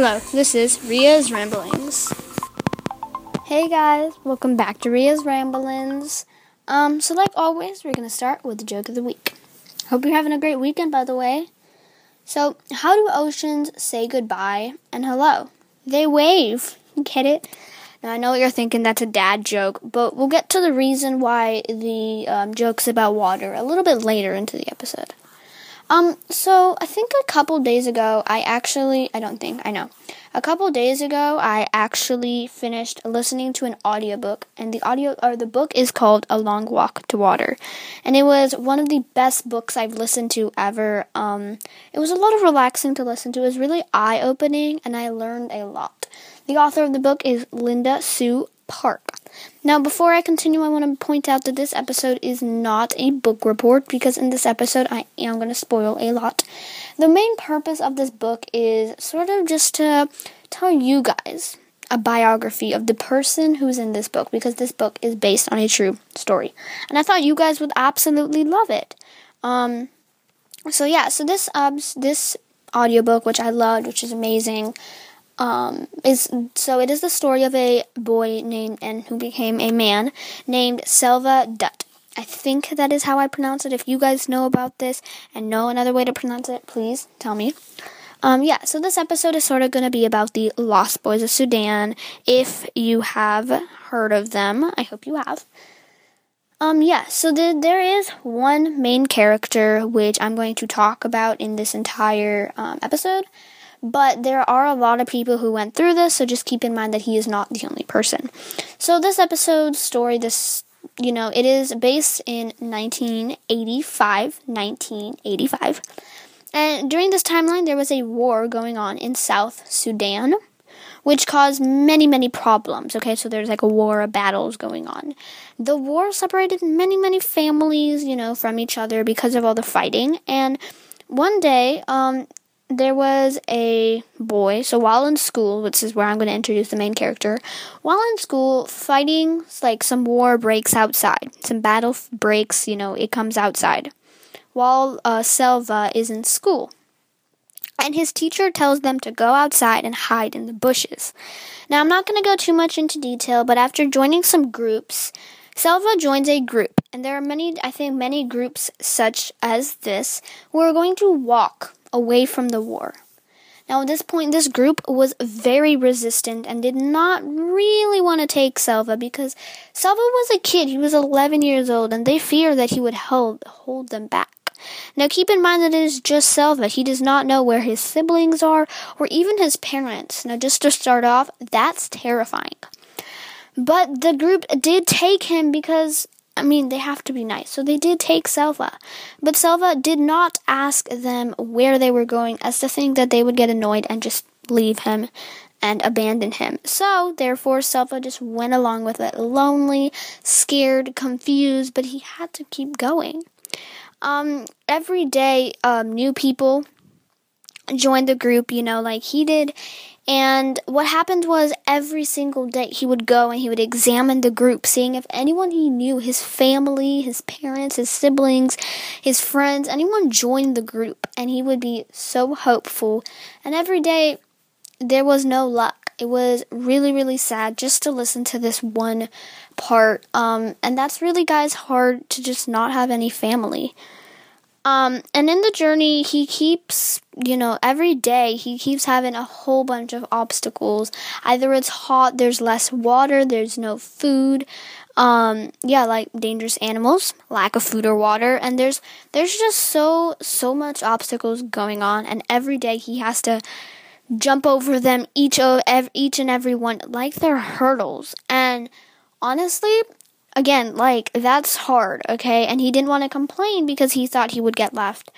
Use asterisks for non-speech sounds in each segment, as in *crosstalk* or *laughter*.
Hello, this is Ria's Ramblings. Hey guys, welcome back to Ria's Ramblings. Um, so like always, we're gonna start with the joke of the week. Hope you're having a great weekend, by the way. So, how do oceans say goodbye and hello? They wave. Get it? Now, I know what you're thinking, that's a dad joke, but we'll get to the reason why the um, joke's about water a little bit later into the episode. Um, so I think a couple days ago, I actually, I don't think, I know. A couple days ago, I actually finished listening to an audiobook, and the audio, or the book is called A Long Walk to Water. And it was one of the best books I've listened to ever. Um, it was a lot of relaxing to listen to. It was really eye opening, and I learned a lot. The author of the book is Linda Sue Park. Now, before I continue, I want to point out that this episode is not a book report because in this episode I am going to spoil a lot. The main purpose of this book is sort of just to tell you guys a biography of the person who's in this book because this book is based on a true story. And I thought you guys would absolutely love it. Um, so yeah, so this um, this audiobook which I loved, which is amazing, um, is so it is the story of a boy named and who became a man named Selva Dut. I think that is how I pronounce it. If you guys know about this and know another way to pronounce it, please tell me. Um, yeah, so this episode is sort of going to be about the Lost Boys of Sudan. If you have heard of them, I hope you have. Um, yeah, so the, there is one main character which I'm going to talk about in this entire um, episode. But there are a lot of people who went through this, so just keep in mind that he is not the only person. So this episode story, this you know, it is based in 1985, 1985. And during this timeline, there was a war going on in South Sudan, which caused many, many problems. Okay, so there's like a war of battles going on. The war separated many, many families, you know, from each other because of all the fighting. And one day, um, there was a boy, so while in school, which is where I'm going to introduce the main character, while in school, fighting, like some war breaks outside. Some battle breaks, you know, it comes outside. While uh, Selva is in school. And his teacher tells them to go outside and hide in the bushes. Now, I'm not going to go too much into detail, but after joining some groups, Selva joins a group, and there are many, I think, many groups such as this who are going to walk away from the war. Now, at this point, this group was very resistant and did not really want to take Selva because Selva was a kid. He was 11 years old, and they feared that he would hold, hold them back. Now, keep in mind that it is just Selva. He does not know where his siblings are or even his parents. Now, just to start off, that's terrifying. But the group did take him because I mean, they have to be nice. So they did take Selva. But Selva did not ask them where they were going as to think that they would get annoyed and just leave him and abandon him. So, therefore, Selva just went along with it, lonely, scared, confused, but he had to keep going. Um, every day, um, new people joined the group, you know, like he did. And what happened was every single day he would go and he would examine the group, seeing if anyone he knew, his family, his parents, his siblings, his friends, anyone joined the group. And he would be so hopeful. And every day there was no luck. It was really, really sad just to listen to this one part. Um, and that's really, guys, hard to just not have any family. Um, and in the journey, he keeps, you know, every day he keeps having a whole bunch of obstacles. Either it's hot, there's less water, there's no food. Um, yeah, like dangerous animals, lack of food or water, and there's there's just so so much obstacles going on, and every day he has to jump over them each of each and every one like they're hurdles. And honestly, again, like that's hard, okay? And he didn't want to complain because he thought he would get left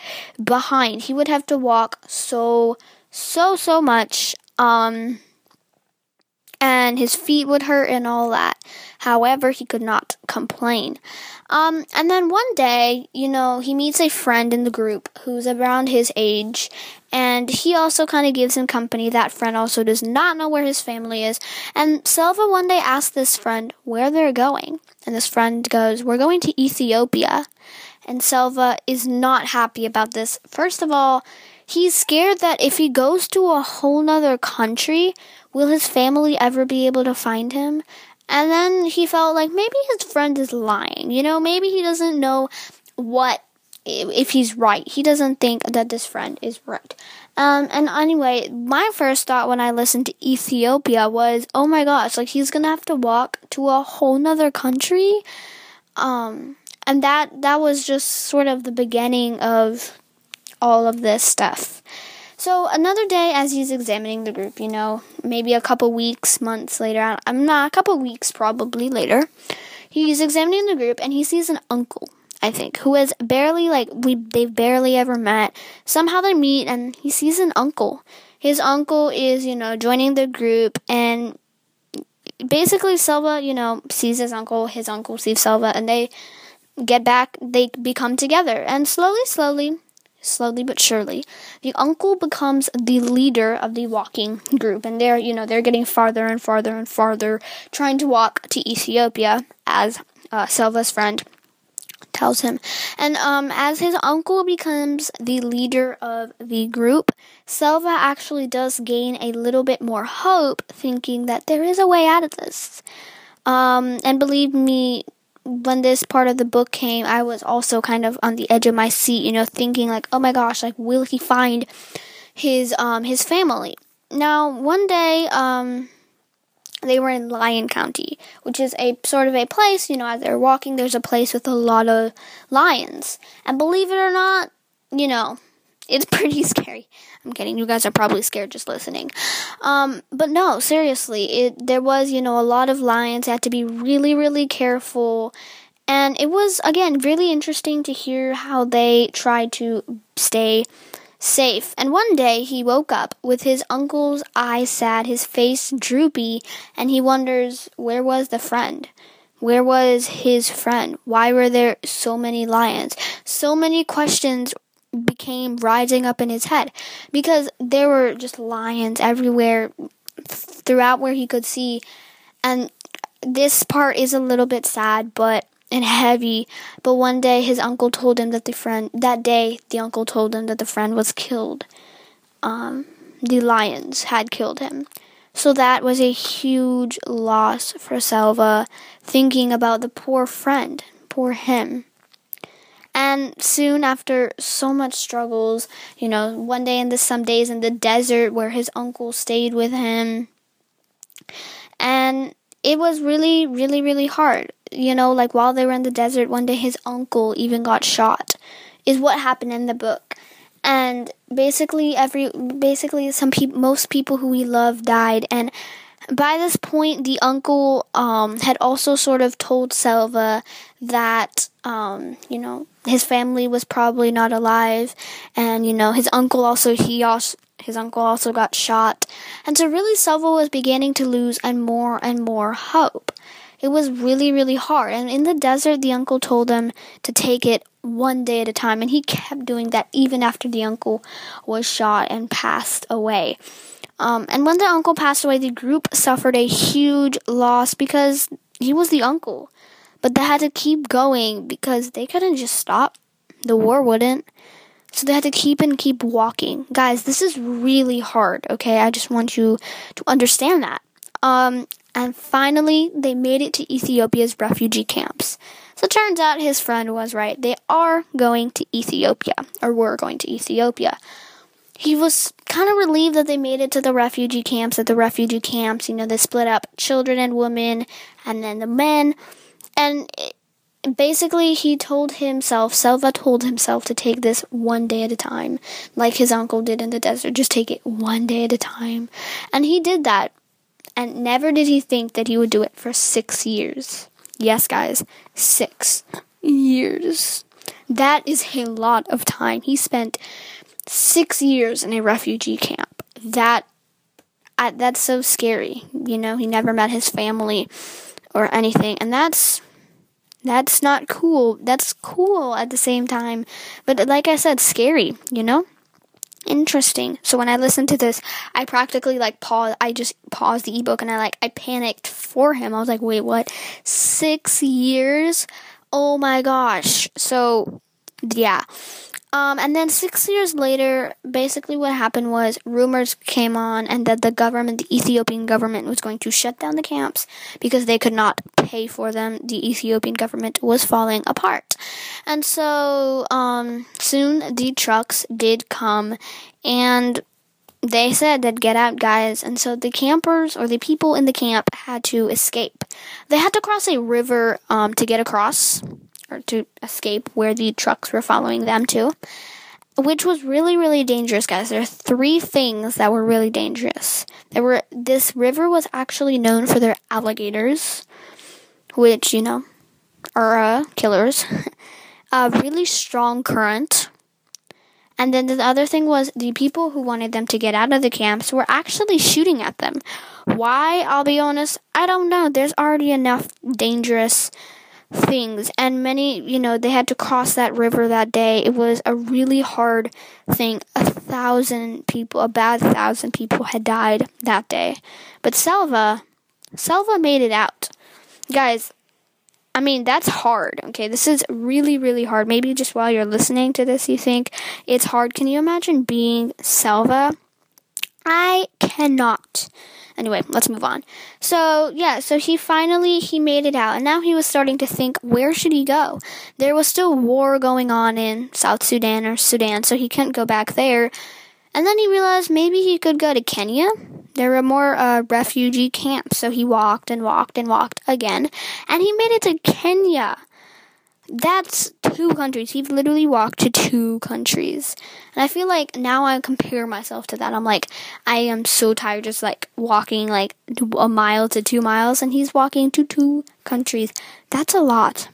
behind. He would have to walk so so so much um and his feet would hurt and all that. However, he could not complain. Um, and then one day, you know, he meets a friend in the group who's around his age, and he also kind of gives him company. That friend also does not know where his family is. And Selva one day asks this friend where they're going. And this friend goes, We're going to Ethiopia. And Selva is not happy about this. First of all, he's scared that if he goes to a whole nother country, will his family ever be able to find him? And then he felt like maybe his friend is lying. You know, maybe he doesn't know what if he's right. He doesn't think that this friend is right. Um, and anyway, my first thought when I listened to Ethiopia was, oh my gosh, like he's gonna have to walk to a whole nother country. Um, and that that was just sort of the beginning of all of this stuff. So another day, as he's examining the group, you know, maybe a couple weeks, months later, I'm not a couple weeks probably later, he's examining the group and he sees an uncle I think, who has barely like we they've barely ever met. Somehow they meet and he sees an uncle. His uncle is, you know, joining the group and basically Selva, you know, sees his uncle, his uncle sees Selva and they get back, they become together. And slowly, slowly, slowly but surely, the uncle becomes the leader of the walking group. And they're, you know, they're getting farther and farther and farther, trying to walk to Ethiopia as uh, Selva's friend tells him. And um, as his uncle becomes the leader of the group, Selva actually does gain a little bit more hope, thinking that there is a way out of this. Um, and believe me, when this part of the book came, I was also kind of on the edge of my seat, you know, thinking like, oh my gosh, like, will he find his um his family? Now, one day, um, they were in Lion County, which is a sort of a place, you know, as they're walking, there's a place with a lot of lions. And believe it or not, you know, it's *laughs* pretty scary. I'm kidding. You guys are probably scared just listening. Um, but no, seriously, it there was, you know, a lot of lions. You had to be really, really careful. And it was again really interesting to hear how they tried to stay safe. And one day he woke up with his uncle's eyes sad, his face droopy, and he wonders where was the friend? Where was his friend? Why were there so many lions? So many questions became rising up in his head because there were just lions everywhere throughout where he could see. And this part is a little bit sad, but and heavy. But one day his uncle told him that the friend that day the uncle told him that the friend was killed. Um, the lions had killed him. So that was a huge loss for Selva, thinking about the poor friend, poor him. And soon after so much struggles, you know, one day in the some days in the desert where his uncle stayed with him. And it was really, really, really hard you know, like while they were in the desert, one day his uncle even got shot, is what happened in the book. And basically, every basically some people, most people who we love died, and by this point, the uncle um, had also sort of told Selva that um, you know his family was probably not alive, and you know his uncle also he also his uncle also got shot, and so really Selva was beginning to lose and more and more hope. It was really, really hard. And in the desert, the uncle told him to take it one day at a time. And he kept doing that even after the uncle was shot and passed away. Um, and when the uncle passed away, the group suffered a huge loss because he was the uncle. But they had to keep going because they couldn't just stop. The war wouldn't. So they had to keep and keep walking. Guys, this is really hard, okay? I just want you to understand that. Um, and finally, they made it to Ethiopia's refugee camps. So it turns out his friend was right. They are going to Ethiopia, or were going to Ethiopia. He was kind of relieved that they made it to the refugee camps. At the refugee camps, you know, they split up children and women, and then the men. And it, basically, he told himself, Selva told himself to take this one day at a time, like his uncle did in the desert. Just take it one day at a time. And he did that and never did he think that he would do it for six years. Yes, guys, six years. That is a lot of time. He spent six years in a refugee camp. That I, that's so scary. You know, he never met his family or anything, and that's that's not cool. That's cool at the same time, but like I said, scary. You know interesting. So when I listened to this, I practically like paused. I just paused the ebook and I like I panicked for him. I was like, wait, what? Six years? Oh my gosh. So yeah. Um, and then six years later, basically what happened was rumors came on and that the government, the Ethiopian government, was going to shut down the camps because they could not pay for them. The Ethiopian government was falling apart. And so um, soon the trucks did come and they said that get out guys and so the campers or the people in the camp had to escape they had to cross a river um, to get across or to escape where the trucks were following them to, which was really really dangerous, guys. There are three things that were really dangerous. There were this river was actually known for their alligators, which you know are uh, killers. *laughs* a really strong current. And then the other thing was the people who wanted them to get out of the camps were actually shooting at them. Why? I'll be honest, I don't know. There's already enough dangerous things. And many you know they had to cross that river that day. It was a really hard thing. A thousand people a bad thousand people had died that day. But selva selva made it out. Guys i mean that's hard okay? This is really really hard. Maybe just while you're listening to this you think it's hard. Can you imagine being selva i cannot Anyway, let's move on. So, yeah, so he finally he made it out and now he was starting to think where should he go? There was still war going on in South Sudan or Sudan, so he couldn't go back there. And then he realized maybe he could go to Kenya. There were more uh, refugee camps, so he walked and walked and walked again, and he made it to Kenya that's two countries. He literally walked to two countries. And I feel like now I compare myself to that. I'm like, I am so tired just like walking like a mile to two miles, and he's walking to two countries. That's a lot.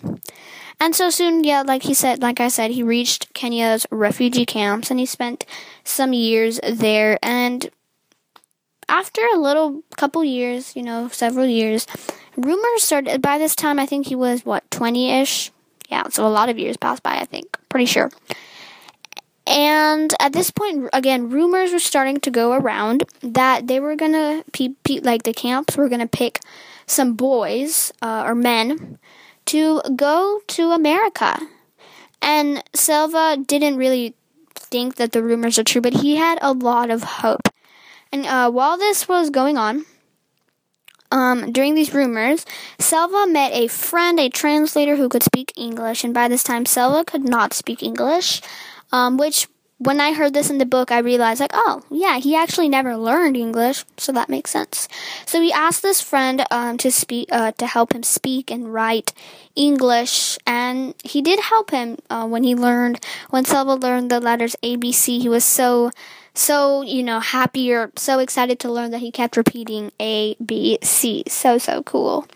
And so soon, yeah, like he said, like I said, he reached Kenya's refugee camps and he spent some years there. And after a little couple years, you know, several years, rumors started. By this time, I think he was what, 20 ish, yeah, so a lot of years passed by, I think. Pretty sure. And at this point, again, rumors were starting to go around that they were gonna, pe- pe- like the camps were gonna pick some boys uh, or men to go to America. And Silva didn't really think that the rumors are true, but he had a lot of hope. And uh, while this was going on, um, during these rumors, Selva met a friend, a translator who could speak English, and by this time, Selva could not speak English, um, which when I heard this in the book, I realized, like, oh, yeah, he actually never learned English, so that makes sense. So he asked this friend um, to speak, uh, to help him speak and write English, and he did help him uh, when he learned, when Selva learned the letters ABC. He was so so, you know, happy or so excited to learn that he kept repeating A, B, C. So, so cool.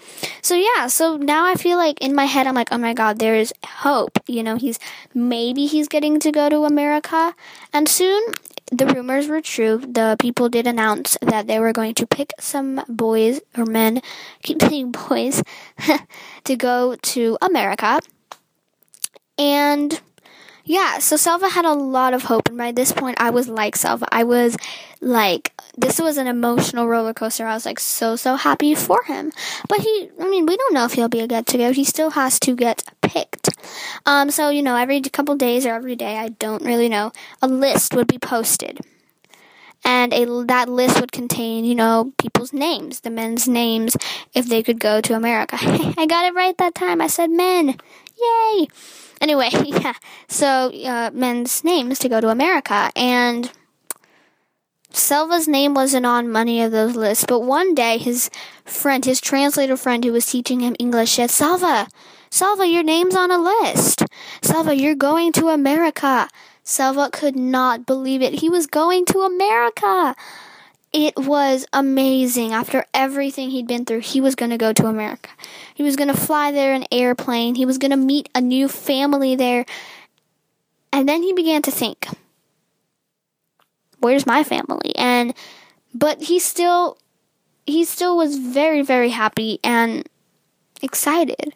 So, yeah, so now I feel like in my head, I'm like, oh my God, there is hope. You know, he's maybe he's getting to go to America. And soon, the rumors were true. The people did announce that they were going to pick some boys or men, *laughs* keep saying boys, *laughs* to go to America. And yeah, so Selva had a lot of hope, and by this point, I was like Selva. I was like, this was an emotional roller coaster. I was like so so happy for him, but he, I mean, we don't know if he'll be a get to go. He still has to get. Um, so you know, every couple days or every day, I don't really know, a list would be posted and a, that list would contain, you know, people's names, the men's names, if they could go to America. *laughs* I got it right that time. I said men. Yay! Anyway, *laughs* yeah. So, uh, men's names to go to America. And Selva's name wasn't on many of those lists, but one day his friend, his translator friend who was teaching him English said, Selva, Selva, your name's on a list. Selva, you're going to America. Selva could not believe it. He was going to America. It was amazing. After everything he'd been through, he was going to go to America. He was going to fly there in an airplane. He was going to meet a new family there. And then he began to think, where's my family? And but he still he still was very very happy and excited.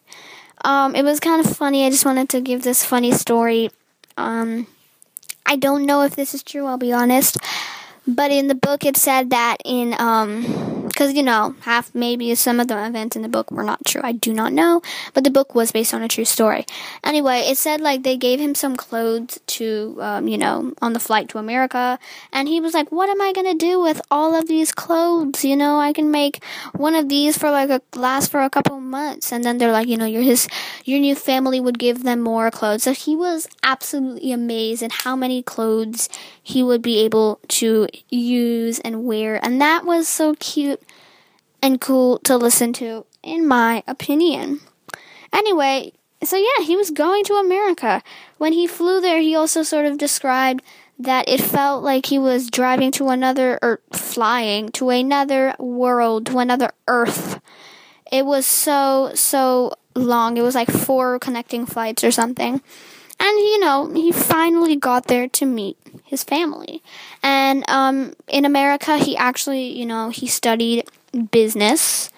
Um, it was kind of funny. I just wanted to give this funny story. Um, I don't know if this is true. I'll be honest. But in the book, it said that in um, because you know half maybe some of the events in the book were not true. I do not know. But the book was based on a true story. Anyway it said like they gave him some clothes to um, you know on the flight to america. And he was like what am i going to do with all of these clothes? You know i can make one of these for like a last for a couple months. And then they're like you know your his your new family would give them more clothes. So he was absolutely amazed at how many clothes he would be able to use and wear and that was so cute and cool to listen to, in my opinion. Anyway, so yeah, he was going to America. When he flew there, he also sort of described that it felt like he was driving to another, or flying to another world, to another Earth. It was so, so long. It was like four connecting flights or something. And, you know, he finally got there to meet his family. And um, in America, he actually, you know, he studied business.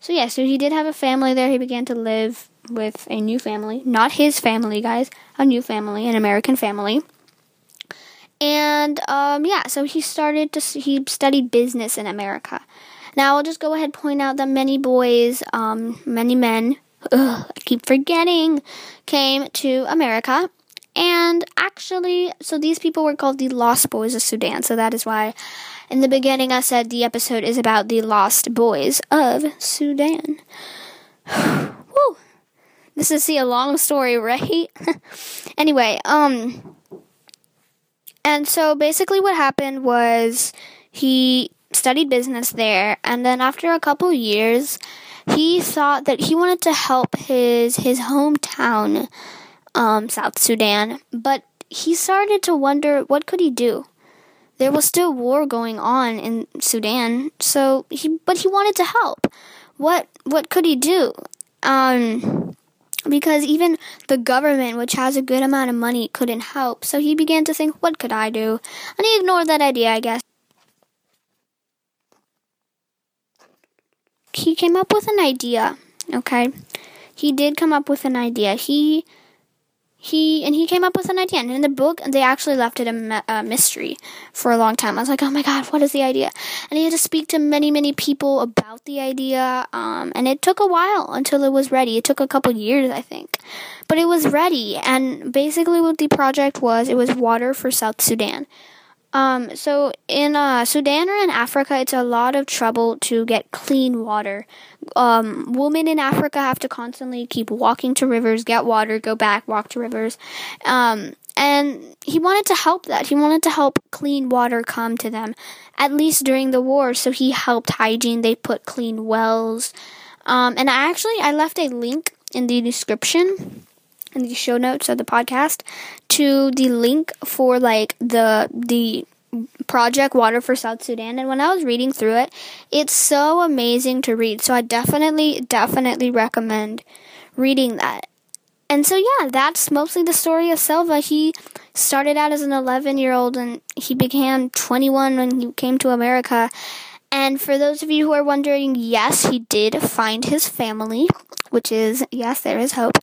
So yeah, so he did have a family there. He began to live with a new family, not his family, guys, a new family, an American family. And um, yeah, so he started to he studied business in America. Now I'll just go ahead and point out that many boys, um, many men, ugh, I keep forgetting, came to America. And actually, so these people were called the Lost Boys of Sudan. So that is why in the beginning, I said the episode is about the lost boys of Sudan. *sighs* Woo! This is see a long story, *laughs* right? anyway, um, and so basically, what happened was he studied business there, and then after a couple years, he thought that he wanted to help his his hometown, um, South Sudan, but he started to wonder what could he do there was still war going on in Sudan. So he, but he wanted to help. What what could he do? Um, because even the government, which has a good amount of money, couldn't help. So he began to think, what could I do? And he ignored that idea, I guess. He came up with an idea. Okay, he did come up with an idea. He he and he came up with an idea. And in the book they actually left it a, a, mystery for a long time. I was like oh my god what is the idea? And he had to speak to many many people about the idea um, and it took a while until it was ready. It took a couple years i think. But it was ready and basically what the project was it was water for south sudan um, so in uh, Sudan or in Africa, it's a lot of trouble to get clean water. Um, women in Africa have to constantly keep walking to rivers, get water, go back, walk to rivers. Um, and he wanted to help that. He wanted to help clean water come to them, at least during the war. So he helped hygiene. They put clean wells. Um, and I actually I left a link in the description in the show notes of the podcast to the link for like the the project Water for South Sudan and when I was reading through it, it's so amazing to read. So I definitely definitely recommend reading that. And so yeah, that's mostly the story of Selva. He started out as an 11-year-old and he became 21 when he came to America. And for those of you who are wondering, yes, he did find his family which is yes, there is hope.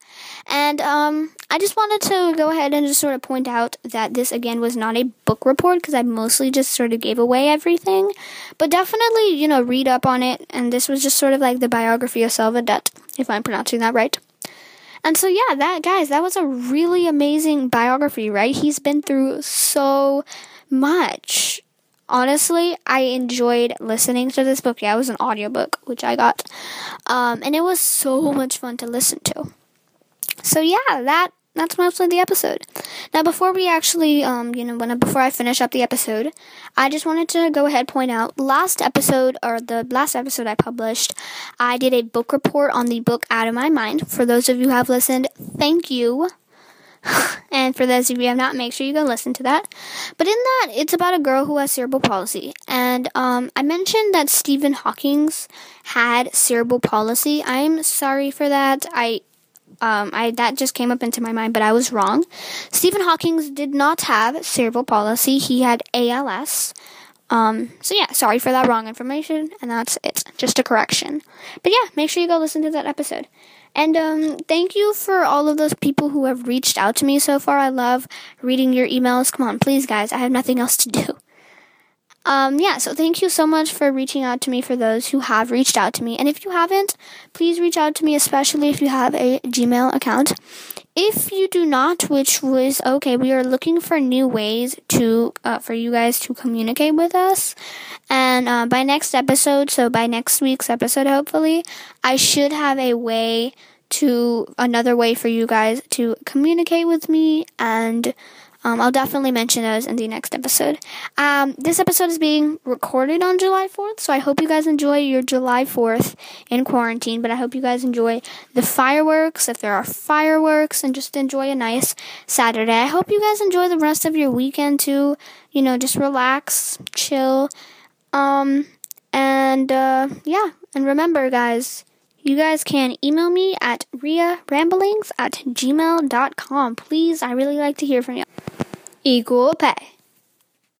And um, I just wanted to go ahead and just sort of point out that this again was not a book report because I mostly just sort of gave away everything, but definitely you know read up on it. And this was just sort of like the biography of Selva Det, if I'm pronouncing that right. And so yeah, that guys, that was a really amazing biography, right? He's been through so much honestly, I enjoyed listening to this book. Yeah, it was an audiobook, which I got. Um, and it was so much fun to listen to. So yeah, that that's mostly the episode. Now, before we actually, um, you know, when before I finish up the episode, I just wanted to go ahead point out last episode or the last episode I published, I did a book report on the book Out of My Mind. For those of you who have listened, thank you and for those of you who have not, make sure you go listen to that. But in that, it's about a girl who has cerebral palsy. And um, I mentioned that Stephen Hawking's had cerebral palsy. I'm sorry for that. I um, I that just came up into my mind, but I was wrong. Stephen Hawking did not have cerebral palsy. He had ALS. Um, so yeah, sorry for that wrong information, and that's it. Just a correction. But yeah, make sure you go listen to that episode. And um, thank you for all of those people who have reached out to me so far. I love reading your emails. Come on, please, guys. I have nothing else to do. *laughs* Um, yeah, so thank you so much for reaching out to me for those who have reached out to me. And if you haven't, please reach out to me, especially if you have a Gmail account. If you do not, which was okay, we are looking for new ways to uh, for you guys to communicate with us. And uh, by next episode, so by next week's episode, hopefully, I should have a way to another way for you guys to communicate with me and um, I'll definitely mention those in the next episode. Um, this episode is being recorded on July 4th, so I hope you guys enjoy your July 4th in quarantine. But I hope you guys enjoy the fireworks, if there are fireworks, and just enjoy a nice Saturday. I hope you guys enjoy the rest of your weekend too. You know, just relax, chill. Um, and uh, yeah, and remember, guys. You guys can email me at riaramblings at gmail.com. Please, I really like to hear from you. Equal pay.